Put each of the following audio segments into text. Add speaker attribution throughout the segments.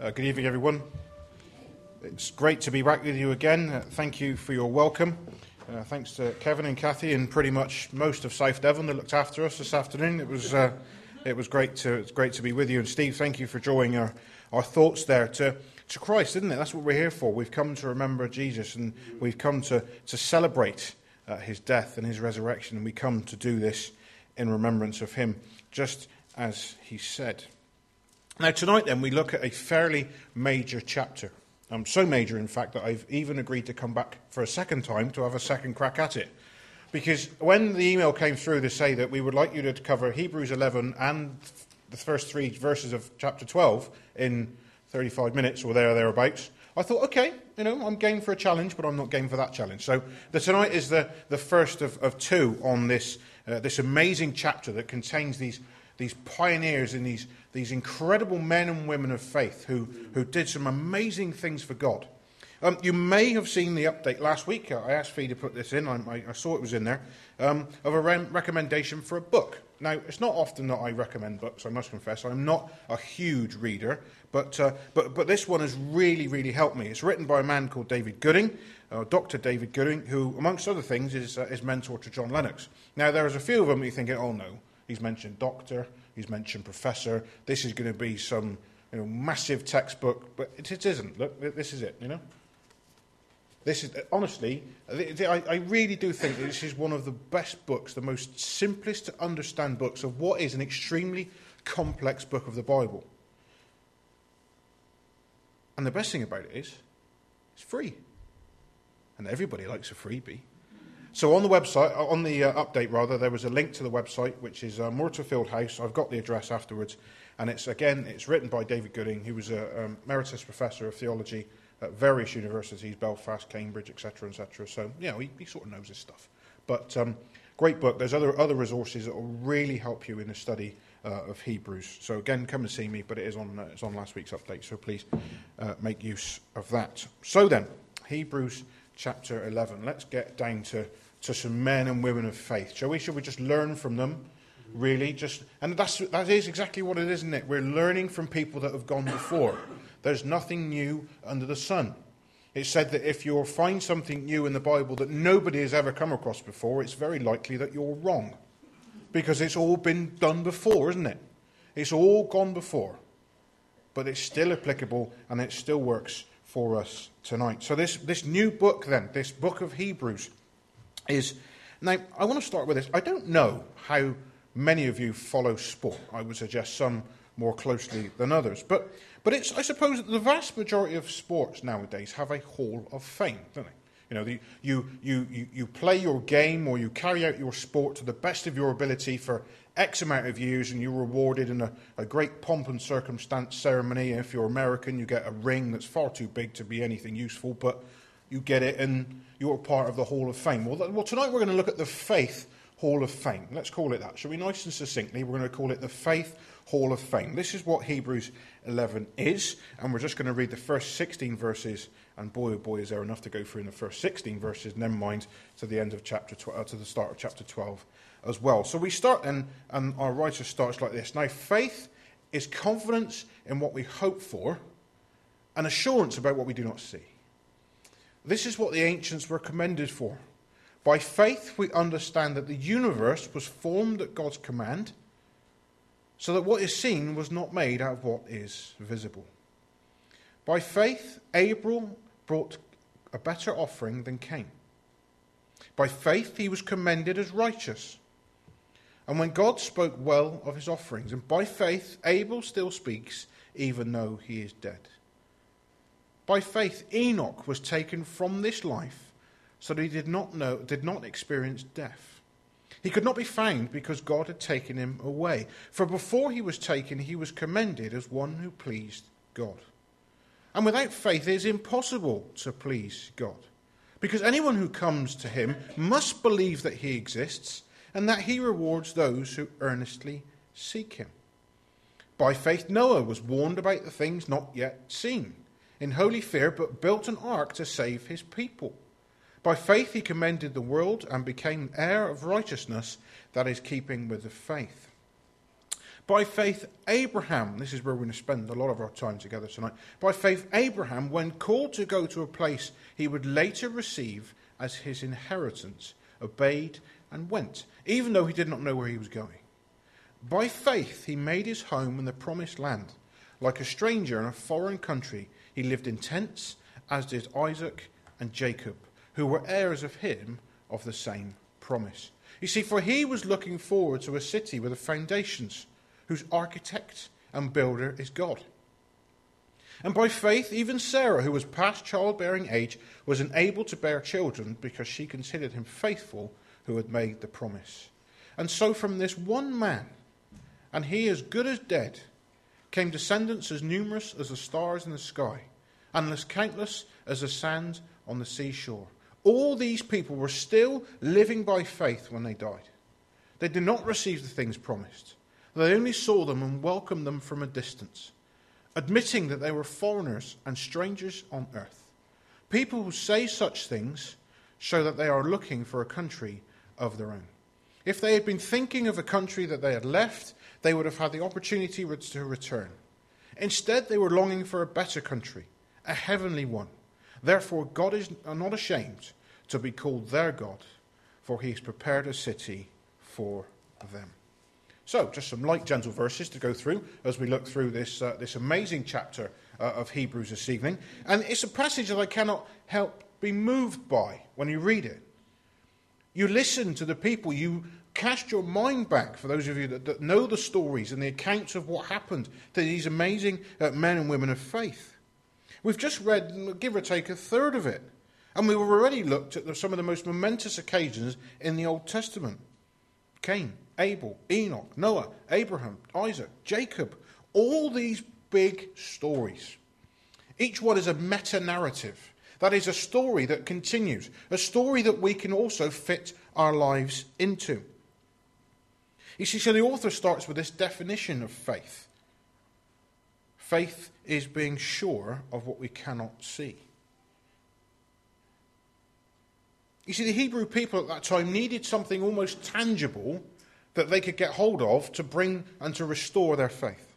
Speaker 1: Uh, good evening, everyone. It's great to be back with you again. Uh, thank you for your welcome. Uh, thanks to Kevin and Kathy and pretty much most of South Devon that looked after us this afternoon. It was, uh, it was great, to, it's great to be with you. And Steve, thank you for drawing our, our thoughts there to, to Christ, isn't it? That's what we're here for. We've come to remember Jesus and we've come to, to celebrate uh, his death and his resurrection. And we come to do this in remembrance of him, just as he said. Now, tonight, then, we look at a fairly major chapter. Um, so major, in fact, that I've even agreed to come back for a second time to have a second crack at it. Because when the email came through to say that we would like you to cover Hebrews 11 and the first three verses of chapter 12 in 35 minutes or there or thereabouts, I thought, okay, you know, I'm game for a challenge, but I'm not game for that challenge. So the, tonight is the, the first of, of two on this, uh, this amazing chapter that contains these, these pioneers and these these incredible men and women of faith who, who did some amazing things for God. Um, you may have seen the update last week. I asked Fee to put this in. I, I saw it was in there um, of a re- recommendation for a book. Now, it's not often that I recommend books. I must confess, I'm not a huge reader, but uh, but but this one has really really helped me. It's written by a man called David Gooding, uh, Dr. David Gooding, who, amongst other things, is uh, is mentor to John Lennox. Now, there's a few of them you're thinking, oh no, he's mentioned doctor. He's mentioned professor. This is going to be some you know, massive textbook, but it, it isn't. Look, this is it, you know. This is, honestly, I, I really do think this is one of the best books, the most simplest to understand books of what is an extremely complex book of the Bible. And the best thing about it is, it's free. And everybody likes a freebie. So on the website, uh, on the uh, update rather, there was a link to the website, which is uh, Myrtlefield House. I've got the address afterwards, and it's again, it's written by David Gooding, who was a um, emeritus professor of theology at various universities, Belfast, Cambridge, etc., etc. So you know, he, he, sort of knows his stuff. But um, great book. There's other other resources that will really help you in the study uh, of Hebrews. So again, come and see me. But it is on uh, it's on last week's update. So please uh, make use of that. So then, Hebrews chapter 11. Let's get down to to some men and women of faith. Shall we? Shall we just learn from them? Really, just and that's that is exactly what it is, isn't it? We're learning from people that have gone before. There's nothing new under the sun. It's said that if you'll find something new in the Bible that nobody has ever come across before, it's very likely that you're wrong. Because it's all been done before, isn't it? It's all gone before. But it's still applicable and it still works for us tonight. So, this, this new book, then, this book of Hebrews, is now I want to start with this. I don't know how many of you follow sport. I would suggest some more closely than others, but but it's I suppose the vast majority of sports nowadays have a hall of fame, don't they? You know, the, you, you, you, you play your game or you carry out your sport to the best of your ability for X amount of years and you're rewarded in a, a great pomp and circumstance ceremony. If you're American, you get a ring that's far too big to be anything useful, but you get it, and you're part of the Hall of Fame. Well, well, tonight we're going to look at the Faith Hall of Fame. Let's call it that. Shall we, nice and succinctly, we're going to call it the Faith Hall of Fame. This is what Hebrews 11 is, and we're just going to read the first 16 verses. And boy, oh boy, is there enough to go through in the first 16 verses. Never mind to the end of chapter 12, uh, to the start of chapter 12 as well. So we start then, and our writer starts like this. Now, faith is confidence in what we hope for, and assurance about what we do not see. This is what the ancients were commended for. By faith, we understand that the universe was formed at God's command, so that what is seen was not made out of what is visible. By faith, Abel brought a better offering than Cain. By faith, he was commended as righteous. And when God spoke well of his offerings, and by faith, Abel still speaks, even though he is dead. By faith, Enoch was taken from this life so that he did not know, did not experience death. He could not be found because God had taken him away. For before he was taken, he was commended as one who pleased God. And without faith, it is impossible to please God. Because anyone who comes to him must believe that he exists and that he rewards those who earnestly seek him. By faith, Noah was warned about the things not yet seen in holy fear, but built an ark to save his people. By faith he commended the world and became heir of righteousness that is keeping with the faith. By faith, Abraham, this is where we're going to spend a lot of our time together tonight. By faith, Abraham, when called to go to a place he would later receive as his inheritance, obeyed and went, even though he did not know where he was going. By faith, he made his home in the promised land. Like a stranger in a foreign country, he lived in tents, as did Isaac and Jacob, who were heirs of him of the same promise. You see, for he was looking forward to a city with foundations whose architect and builder is God. And by faith, even Sarah, who was past childbearing age, was enabled to bear children because she considered him faithful who had made the promise. And so, from this one man, and he as good as dead, came descendants as numerous as the stars in the sky, and as countless as the sand on the seashore. All these people were still living by faith when they died. They did not receive the things promised. They only saw them and welcomed them from a distance, admitting that they were foreigners and strangers on earth. People who say such things show that they are looking for a country of their own. If they had been thinking of a country that they had left, they would have had the opportunity to return. Instead, they were longing for a better country, a heavenly one. Therefore, God is not ashamed to be called their God, for he has prepared a city for them. So, just some light, gentle verses to go through as we look through this, uh, this amazing chapter uh, of Hebrews this evening. And it's a passage that I cannot help be moved by when you read it. You listen to the people, you cast your mind back, for those of you that, that know the stories and the accounts of what happened to these amazing uh, men and women of faith. We've just read, give or take, a third of it. And we've already looked at the, some of the most momentous occasions in the Old Testament Cain, Abel, Enoch, Noah, Abraham, Isaac, Jacob, all these big stories. Each one is a meta narrative. That is a story that continues, a story that we can also fit our lives into. You see, so the author starts with this definition of faith faith is being sure of what we cannot see. You see, the Hebrew people at that time needed something almost tangible that they could get hold of to bring and to restore their faith.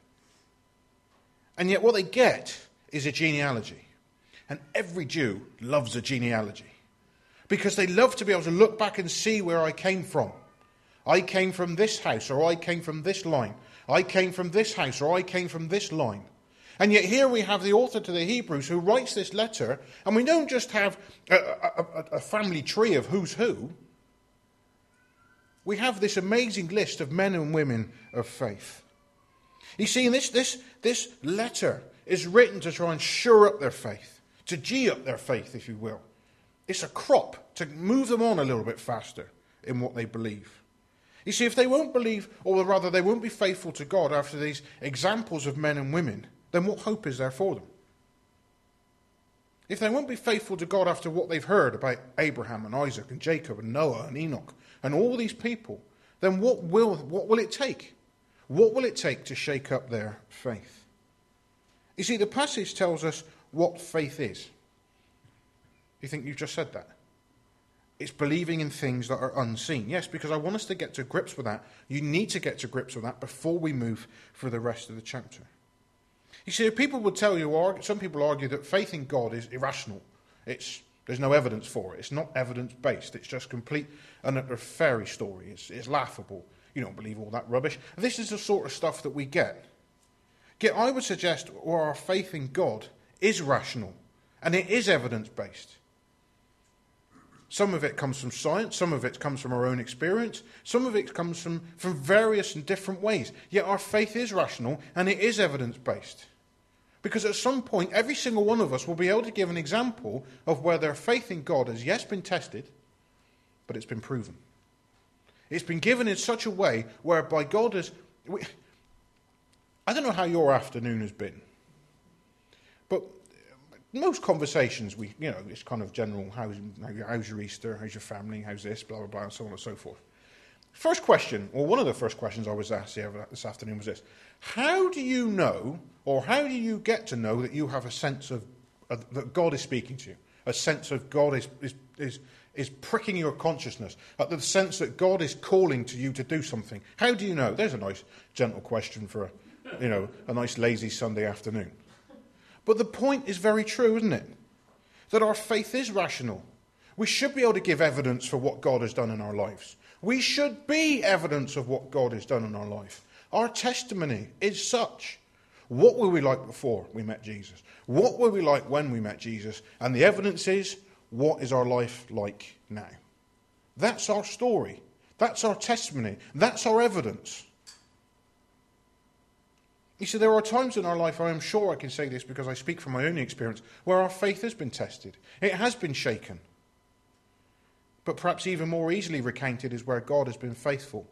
Speaker 1: And yet, what they get is a genealogy. And every Jew loves a genealogy because they love to be able to look back and see where I came from. I came from this house, or I came from this line. I came from this house, or I came from this line. And yet, here we have the author to the Hebrews who writes this letter, and we don't just have a, a, a family tree of who's who we have this amazing list of men and women of faith. You see, this, this, this letter is written to try and shore up their faith, to gee up their faith, if you will. It's a crop to move them on a little bit faster in what they believe. You see, if they won't believe, or rather, they won't be faithful to God after these examples of men and women, then what hope is there for them? If they won't be faithful to God after what they've heard about Abraham and Isaac and Jacob and Noah and Enoch and all these people, then what will, what will it take? What will it take to shake up their faith? You see, the passage tells us what faith is. You think you've just said that? It's believing in things that are unseen. Yes, because I want us to get to grips with that. You need to get to grips with that before we move for the rest of the chapter. You see, people would tell you, some people argue that faith in God is irrational. It's, there's no evidence for it. It's not evidence based. It's just complete and utter fairy story. It's, it's laughable. You don't believe all that rubbish. This is the sort of stuff that we get. Yet I would suggest or our faith in God is rational and it is evidence based. Some of it comes from science, some of it comes from our own experience, some of it comes from, from various and different ways. Yet our faith is rational and it is evidence based. Because at some point, every single one of us will be able to give an example of where their faith in God has, yes, been tested, but it's been proven. It's been given in such a way whereby God has. I don't know how your afternoon has been, but most conversations, we, you know, it's kind of general how's, how's your Easter, how's your family, how's this, blah, blah, blah, and so on and so forth. First question, or one of the first questions I was asked this afternoon was this How do you know or how do you get to know that you have a sense of uh, that God is speaking to you? A sense of God is, is, is, is pricking your consciousness at the sense that God is calling to you to do something. How do you know? There's a nice, gentle question for a, you know, a nice, lazy Sunday afternoon. But the point is very true, isn't it? That our faith is rational. We should be able to give evidence for what God has done in our lives. We should be evidence of what God has done in our life. Our testimony is such. What were we like before we met Jesus? What were we like when we met Jesus? And the evidence is what is our life like now? That's our story. That's our testimony. That's our evidence. You see, there are times in our life, I am sure I can say this because I speak from my own experience, where our faith has been tested. It has been shaken. But perhaps even more easily recounted is where God has been faithful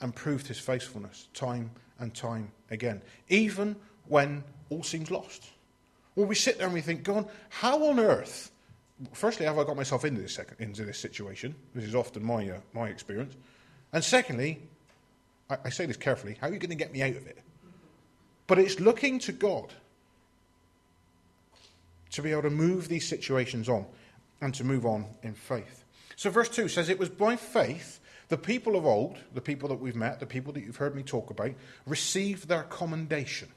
Speaker 1: and proved his faithfulness time and time again, even when all seems lost. Well, we sit there and we think, God, how on earth firstly, have I got myself into this, second, into this situation? This is often my, uh, my experience. And secondly, I, I say this carefully, how are you going to get me out of it? But it's looking to God to be able to move these situations on and to move on in faith. So, verse 2 says, It was by faith the people of old, the people that we've met, the people that you've heard me talk about, received their commendation.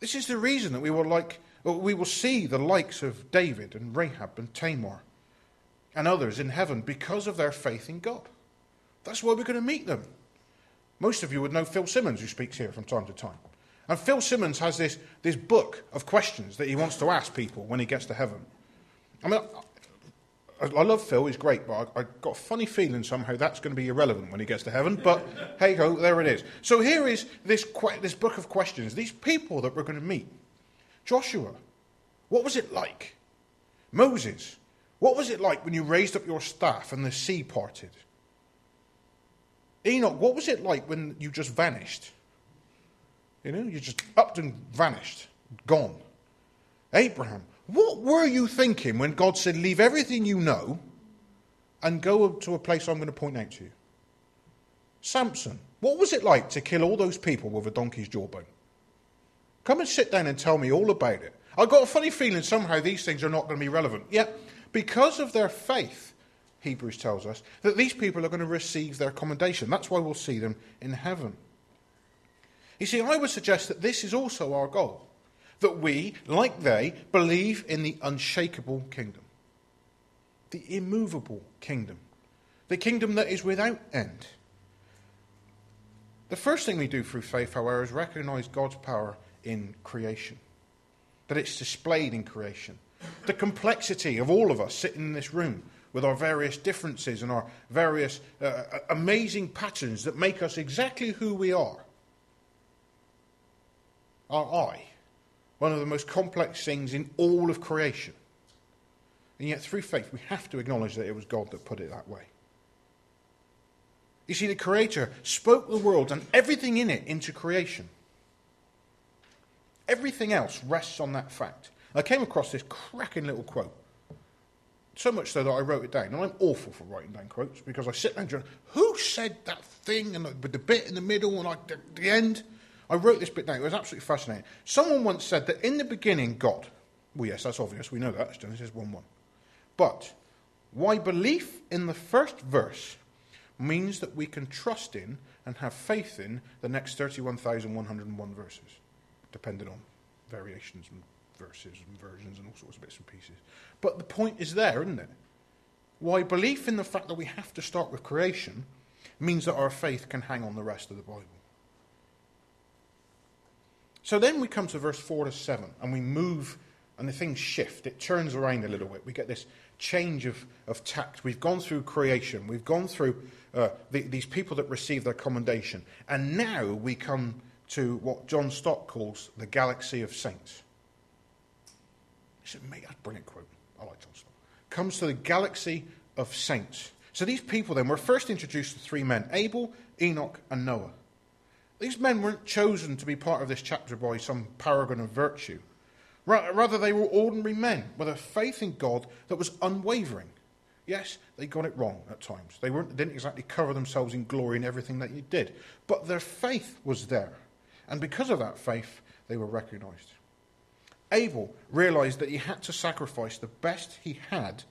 Speaker 1: This is the reason that we were like we will see the likes of David and Rahab and Tamar and others in heaven because of their faith in God. That's why we're going to meet them. Most of you would know Phil Simmons, who speaks here from time to time. And Phil Simmons has this, this book of questions that he wants to ask people when he gets to heaven. I mean, I, I love Phil, he's great, but I, have got a funny feeling somehow that's going to be irrelevant when he gets to heaven. But hey ho, there it is. So here is this, this book of questions, these people that we're going to meet. Joshua, what was it like? Moses, what was it like when you raised up your staff and the sea parted? Enoch, what was it like when you just vanished? You know, you just upped and vanished, gone. Abraham, what were you thinking when God said, Leave everything you know and go to a place I'm going to point out to you? Samson, what was it like to kill all those people with a donkey's jawbone? Come and sit down and tell me all about it. I've got a funny feeling somehow these things are not going to be relevant. Yet, because of their faith, Hebrews tells us, that these people are going to receive their commendation. That's why we'll see them in heaven. You see, I would suggest that this is also our goal that we, like they, believe in the unshakable kingdom, the immovable kingdom, the kingdom that is without end. The first thing we do through faith, however, is recognize God's power in creation, that it's displayed in creation. The complexity of all of us sitting in this room with our various differences and our various uh, uh, amazing patterns that make us exactly who we are. Our eye, one of the most complex things in all of creation. And yet, through faith, we have to acknowledge that it was God that put it that way. You see, the Creator spoke the world and everything in it into creation. Everything else rests on that fact. I came across this cracking little quote. So much so that I wrote it down. And I'm awful for writing down quotes because I sit there and go, who said that thing? And with the bit in the middle and like the, the end. I wrote this bit down. It was absolutely fascinating. Someone once said that in the beginning, God. Well, yes, that's obvious. We know that. It's Genesis 1 1. But why belief in the first verse means that we can trust in and have faith in the next 31,101 verses depending on variations and verses and versions and all sorts of bits and pieces. But the point is there, isn't it? Why belief in the fact that we have to start with creation means that our faith can hang on the rest of the Bible. So then we come to verse 4 to 7, and we move, and the things shift. It turns around a little bit. We get this change of, of tact. We've gone through creation, we've gone through uh, the, these people that receive their commendation, and now we come to what John Stott calls the galaxy of saints. He said, mate, that's a brilliant quote. I like John Stott. Comes to the galaxy of saints. So these people then were first introduced to three men Abel, Enoch, and Noah. These men weren't chosen to be part of this chapter by some paragon of virtue. Rather, they were ordinary men with a faith in God that was unwavering. Yes, they got it wrong at times. They didn't exactly cover themselves in glory in everything that they did. But their faith was there. And because of that faith, they were recognized. Abel realized that he had to sacrifice the best he had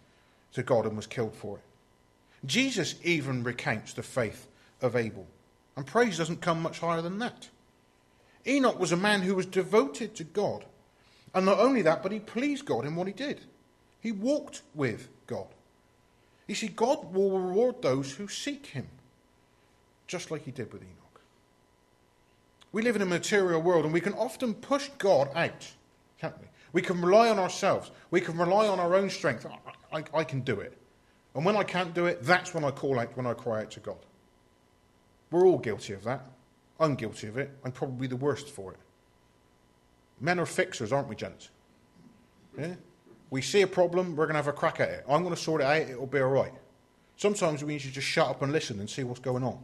Speaker 1: to God and was killed for it. Jesus even recounts the faith of Abel. And praise doesn't come much higher than that. Enoch was a man who was devoted to God. And not only that, but he pleased God in what he did. He walked with God. You see, God will reward those who seek him, just like he did with Enoch. We live in a material world and we can often push God out, can't we? We can rely on ourselves. We can rely on our own strength. I, I, I can do it. And when I can't do it, that's when I call out, when I cry out to God. We're all guilty of that. I'm guilty of it. I'm probably the worst for it. Men are fixers, aren't we, gents? Yeah? We see a problem, we're going to have a crack at it. I'm going to sort it out, it'll be all right. Sometimes we need to just shut up and listen and see what's going on.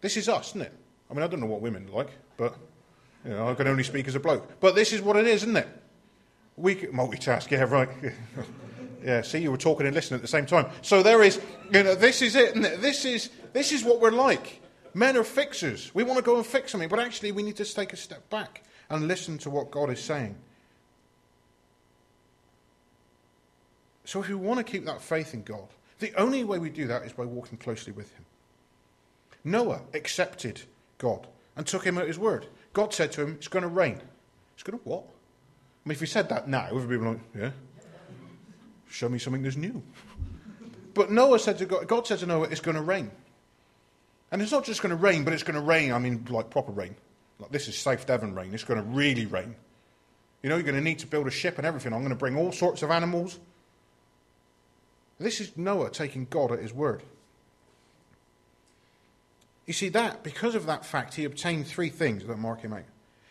Speaker 1: This is us, isn't it? I mean, I don't know what women like, but you know, I can only speak as a bloke. But this is what it is, isn't it? We can, multitask, yeah, right. yeah, see, you were talking and listening at the same time. So there is, you know, this is it. This is this is what we're like. Men are fixers. We want to go and fix something, but actually, we need to take a step back and listen to what God is saying. So, if we want to keep that faith in God, the only way we do that is by walking closely with Him. Noah accepted God and took Him at His word. God said to him, It's going to rain. It's going to what? I mean, if he said that now, everybody would be like, Yeah, show me something that's new. But Noah said to God, God said to Noah, It's going to rain. And it's not just going to rain, but it's going to rain, I mean, like proper rain. Like this is South Devon rain. It's going to really rain. You know, you're going to need to build a ship and everything. I'm going to bring all sorts of animals. This is Noah taking God at his word. You see, that, because of that fact, he obtained three things that mark him out.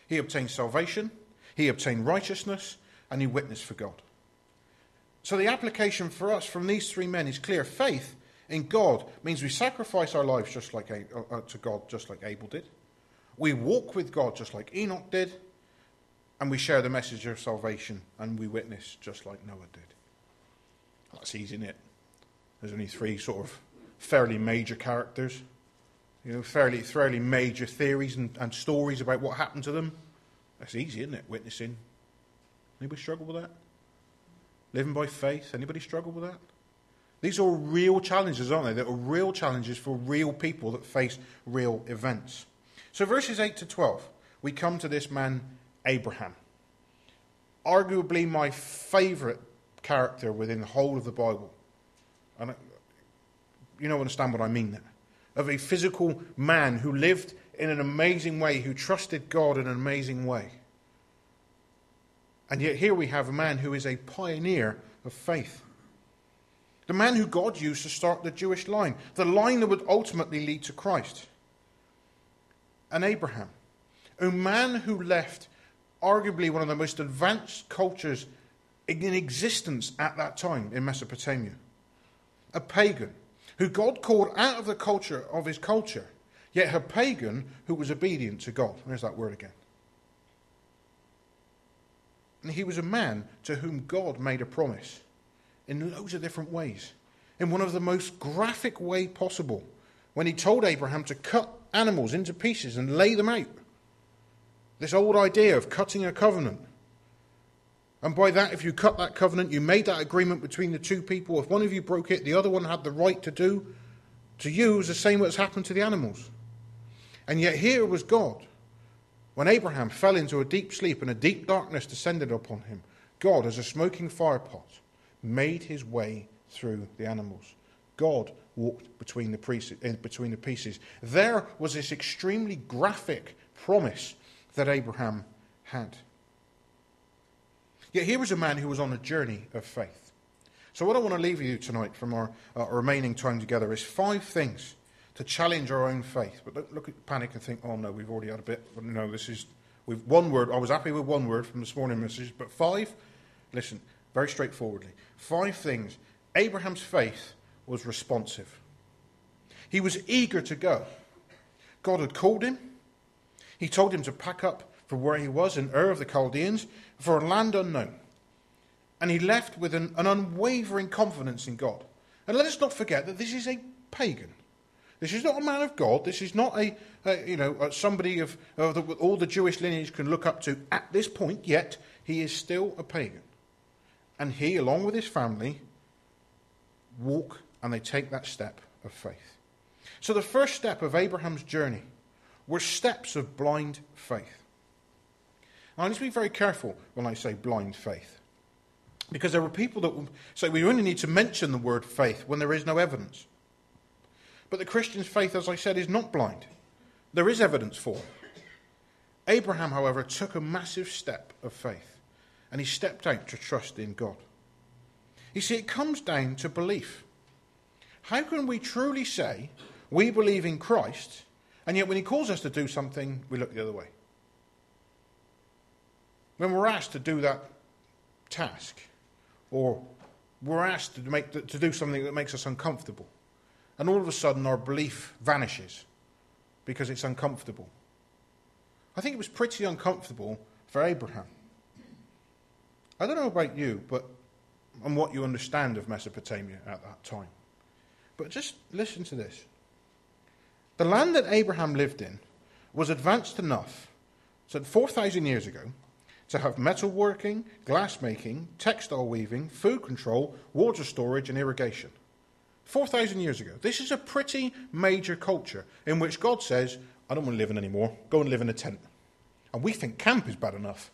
Speaker 1: He obtained salvation, he obtained righteousness, and he witnessed for God. So the application for us from these three men is clear. Faith in God means we sacrifice our lives just like uh, uh, to God, just like Abel did. We walk with God just like Enoch did, and we share the message of salvation and we witness just like Noah did. That's easy, isn't it? There's only three sort of fairly major characters, you know, fairly fairly major theories and, and stories about what happened to them. That's easy, isn't it? Witnessing. Anybody struggle with that? Living by faith. Anybody struggle with that? These are real challenges, aren't they? That are real challenges for real people that face real events. So, verses 8 to 12, we come to this man, Abraham. Arguably my favourite character within the whole of the Bible. And you don't understand what I mean there. Of a physical man who lived in an amazing way, who trusted God in an amazing way. And yet, here we have a man who is a pioneer of faith. The man who God used to start the Jewish line, the line that would ultimately lead to Christ. And Abraham, a man who left arguably one of the most advanced cultures in existence at that time in Mesopotamia. A pagan who God called out of the culture of his culture, yet a pagan who was obedient to God. There's that word again. And he was a man to whom God made a promise in loads of different ways. In one of the most graphic way possible, when he told Abraham to cut animals into pieces and lay them out. This old idea of cutting a covenant. And by that, if you cut that covenant, you made that agreement between the two people. If one of you broke it, the other one had the right to do to you the same as happened to the animals. And yet here was God. When Abraham fell into a deep sleep and a deep darkness descended upon him, God, as a smoking firepot, made his way through the animals. God walked between the, eh, between the pieces. There was this extremely graphic promise that Abraham had. Yet here was a man who was on a journey of faith. So, what I want to leave you tonight from our, remaining time together is five things to challenge our own faith. But don't look at panic and think, oh no, we've already had a bit. But no, this is with one word. I was happy with one word from this morning message, but five, listen, very straightforwardly. Five things. Abraham's faith was responsive. He was eager to go. God had called him. He told him to pack up for where he was in Ur of the Chaldeans for a land unknown. And he left with an, an unwavering confidence in God. And let us not forget that this is a pagan. This is not a man of God. This is not a, a you know, somebody of, of the, all the Jewish lineage can look up to at this point, yet he is still a pagan. And he, along with his family, walk and they take that step of faith. So the first step of Abraham's journey were steps of blind faith. I need to be very careful when I say blind faith. Because there are people that say we only need to mention the word faith when there is no evidence. But the Christian's faith, as I said, is not blind. There is evidence for it. Abraham, however, took a massive step of faith, and he stepped out to trust in God. You see, it comes down to belief. How can we truly say we believe in Christ, and yet when he calls us to do something, we look the other way? When we're asked to do that task, or we're asked to, make, to do something that makes us uncomfortable, and all of a sudden our belief vanishes because it's uncomfortable. I think it was pretty uncomfortable for Abraham. I don't know about you, but and what you understand of Mesopotamia at that time. But just listen to this. The land that Abraham lived in was advanced enough so 4,000 years ago to have metalworking, glassmaking, textile weaving, food control, water storage, and irrigation. 4,000 years ago. This is a pretty major culture in which God says, I don't want to live in anymore. Go and live in a tent. And we think camp is bad enough.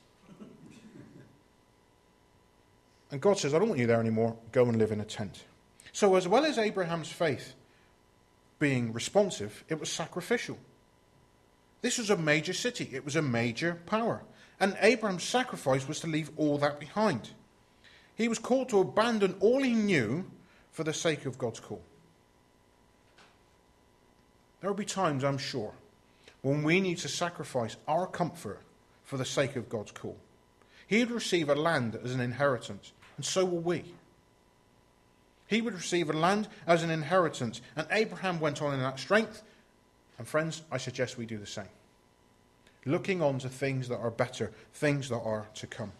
Speaker 1: And God says, I don't want you there anymore. Go and live in a tent. So, as well as Abraham's faith being responsive, it was sacrificial. This was a major city, it was a major power. And Abraham's sacrifice was to leave all that behind. He was called to abandon all he knew for the sake of God's call. There will be times, I'm sure, when we need to sacrifice our comfort for the sake of God's call. He would receive a land as an inheritance, and so will we. He would receive a land as an inheritance, and Abraham went on in that strength. And friends, I suggest we do the same. Looking on to things that are better, things that are to come.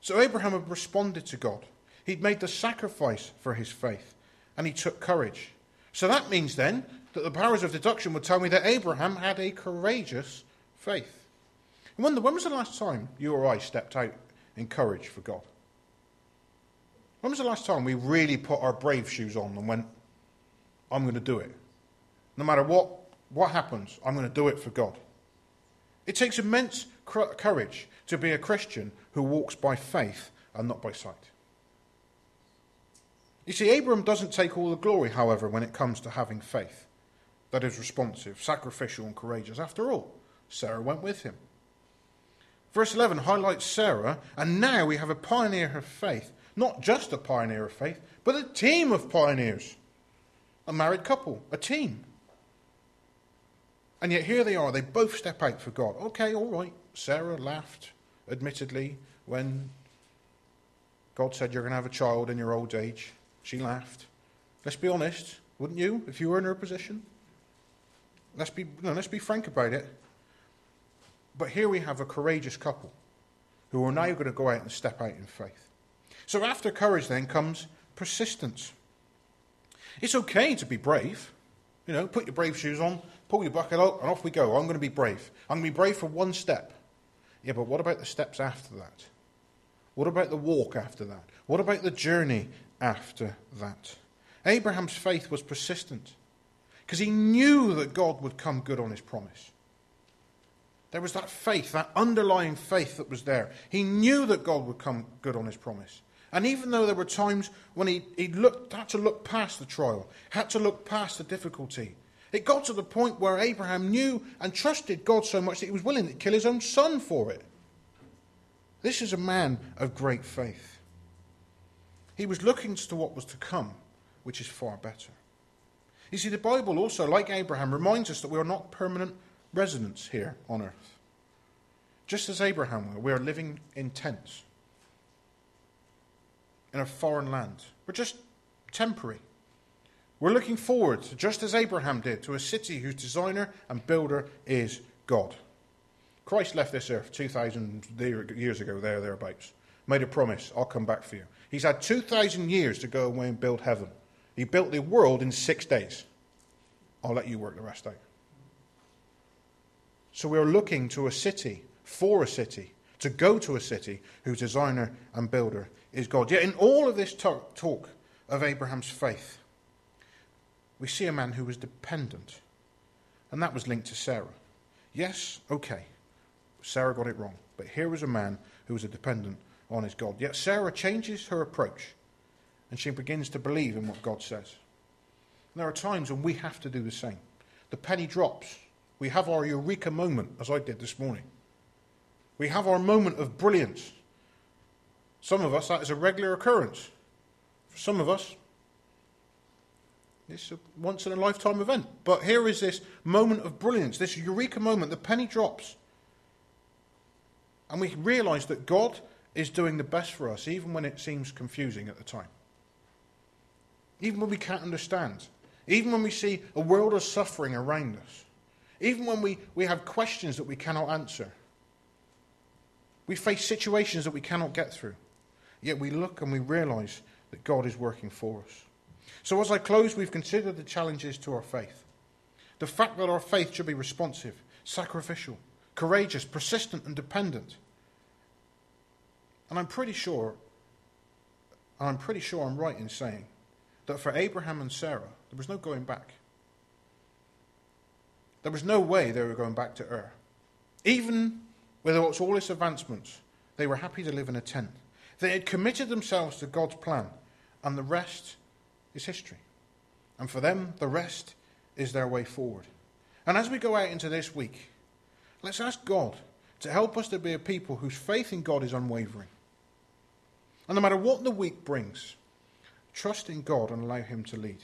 Speaker 1: So Abraham had responded to God. He'd made the sacrifice for his faith, and he took courage. So that means then that the powers of deduction would tell me that Abraham had a courageous faith. I wonder, when was the last time you or I stepped out in courage for God? When was the last time we really put our brave shoes on and went, I'm going to do it? No matter what, what happens, I'm going to do it for God. It takes immense courage to be a Christian who walks by faith and not by sight. You see, Abram doesn't take all the glory, however, when it comes to having faith that is responsive, sacrificial, and courageous. After all, Sarah went with him. Verse 11 highlights Sarah, and now we have a pioneer of faith. Not just a pioneer of faith, but a team of pioneers. A married couple, a team. And yet here they are, they both step out for God. Okay, all right. Sarah laughed, admittedly, when God said you're going to have a child in your old age. She laughed. Let's be honest, wouldn't you, if you were in her position? Let's be, no, let's be frank about it. But here we have a courageous couple who are now going to go out and step out in faith. So after courage then comes persistence. It's okay to be brave. You know, put your brave shoes on, pull your bucket out, and off we go. I'm going to be brave. I'm going to be brave for one step. Yeah, but what about the steps after that? What about the walk after that? What about the journey after that. Abraham's faith was persistent because he knew that God would come good on his promise. There was that faith, that underlying faith that was there. He knew that God would come good on his promise. And even though there were times when he, he looked, had to look past the trial, had to look past the difficulty, it got to the point where Abraham knew and trusted God so much that he was willing to kill his own son for it. This is a man of great faith. He was looking to what was to come, which is far better. You see, the Bible also, like Abraham, reminds us that we are not permanent residents here on earth. Just as Abraham were, we are living in tents in a foreign land. We're just temporary. We're looking forward, just as Abraham did, to a city whose designer and builder is God. Christ left this earth 2,000 years ago, there, thereabouts. Made a promise, I'll come back for you. He's had 2,000 years to go away and build heaven. He built the world in six days. I'll let you work the rest out. So we are looking to a city, for a city, to go to a city whose designer and builder is God. Yet in all of this talk, talk of Abraham's faith, we see a man who was dependent, and that was linked to Sarah. Yes, okay, Sarah got it wrong, but here was a man who was a dependent on his God. Yet Sarah changes her approach, and she begins to believe in what God says. And there are times when we have to do the same. The penny drops. We have our eureka moment, as I did this morning. We have our moment of brilliance. Some of us, that is a regular occurrence. For some of us, it's a once in a lifetime event. But here is this moment of brilliance, this eureka moment. The penny drops. And we realize that God is doing the best for us, even when it seems confusing at the time. Even when we can't understand. Even when we see a world of suffering around us. Even when we, we have questions that we cannot answer. We face situations that we cannot get through. Yet we look and we realize that God is working for us. So, as I close, we've considered the challenges to our faith. The fact that our faith should be responsive, sacrificial, courageous, persistent, and dependent. And I'm pretty sure, I'm pretty sure I'm right in saying that for Abraham and Sarah, there was no going back. There was no way they were going back to Ur. Even with all its advancements, they were happy to live in a tent. They had committed themselves to God's plan, and the rest is history. And for them, the rest is their way forward. And as we go out into this week, let's ask God to help us to be a people whose faith in God is unwavering. And no matter what the week brings, trust in God and allow Him to lead.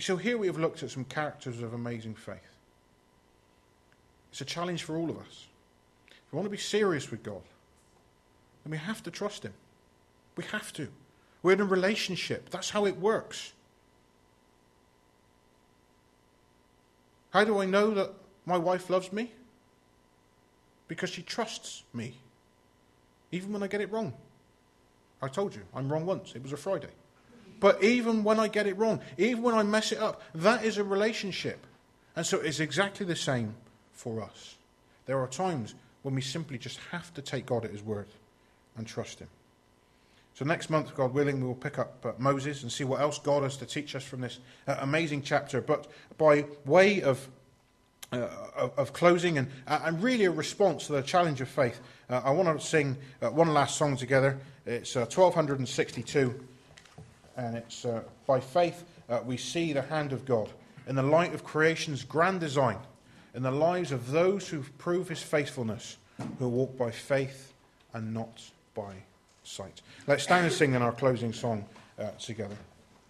Speaker 1: So here we have looked at some characters of amazing faith. It's a challenge for all of us. If we want to be serious with God, then we have to trust Him. We have to. We're in a relationship. That's how it works. How do I know that my wife loves me? Because she trusts me, even when I get it wrong. I told you, I'm wrong once. It was a Friday. But even when I get it wrong, even when I mess it up, that is a relationship. And so it's exactly the same for us. There are times when we simply just have to take God at His word and trust Him. So next month, God willing, we will pick up uh, Moses and see what else God has to teach us from this uh, amazing chapter. But by way of uh, of, of, closing and, uh, and really a response to the challenge of faith, uh, I want to sing uh, one last song together. It's 1262, and it's by faith we see the hand of God in the light of creation's grand design, in the lives of those who prove his faithfulness, who walk by faith and not by Let's stand and sing in our closing song uh, together.